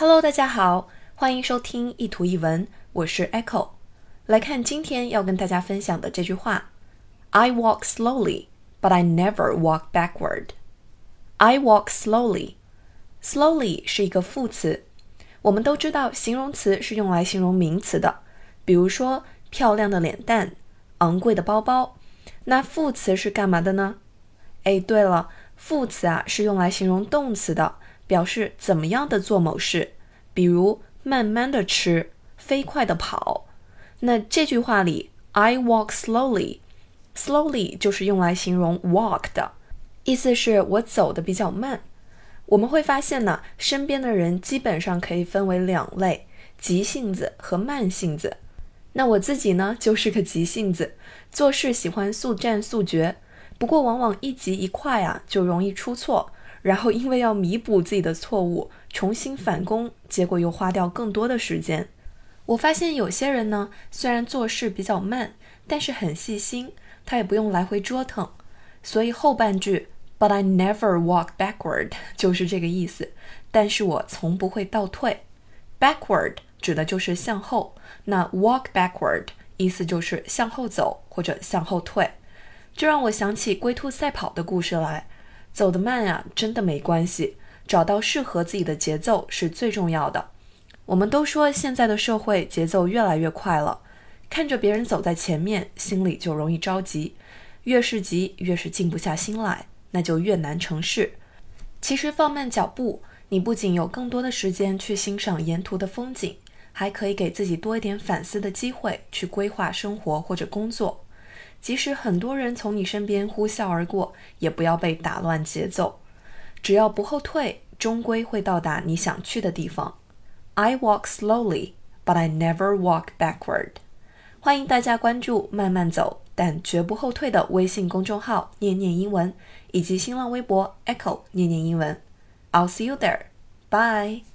Hello，大家好，欢迎收听一图一文，我是 Echo。来看今天要跟大家分享的这句话：I walk slowly, but I never walk backward. I walk slowly. Slowly 是一个副词，我们都知道形容词是用来形容名词的，比如说漂亮的脸蛋、昂贵的包包。那副词是干嘛的呢？哎，对了，副词啊是用来形容动词的。表示怎么样的做某事，比如慢慢的吃，飞快的跑。那这句话里，I walk slowly，slowly 就是用来形容 walk 的，意思是我走的比较慢。我们会发现呢，身边的人基本上可以分为两类：急性子和慢性子。那我自己呢，就是个急性子，做事喜欢速战速决，不过往往一急一快啊，就容易出错。然后因为要弥补自己的错误，重新返工，结果又花掉更多的时间。我发现有些人呢，虽然做事比较慢，但是很细心，他也不用来回折腾。所以后半句 “But I never walk backward” 就是这个意思。但是我从不会倒退。Backward 指的就是向后，那 walk backward 意思就是向后走或者向后退。这让我想起龟兔赛跑的故事来。走得慢呀，真的没关系，找到适合自己的节奏是最重要的。我们都说现在的社会节奏越来越快了，看着别人走在前面，心里就容易着急，越是急越是静不下心来，那就越难成事。其实放慢脚步，你不仅有更多的时间去欣赏沿途的风景，还可以给自己多一点反思的机会，去规划生活或者工作。即使很多人从你身边呼啸而过，也不要被打乱节奏。只要不后退，终归会到达你想去的地方。I walk slowly, but I never walk backward。欢迎大家关注“慢慢走，但绝不后退”的微信公众号“念念英文”，以及新浪微博 “Echo 念念英文”。I'll see you there. Bye.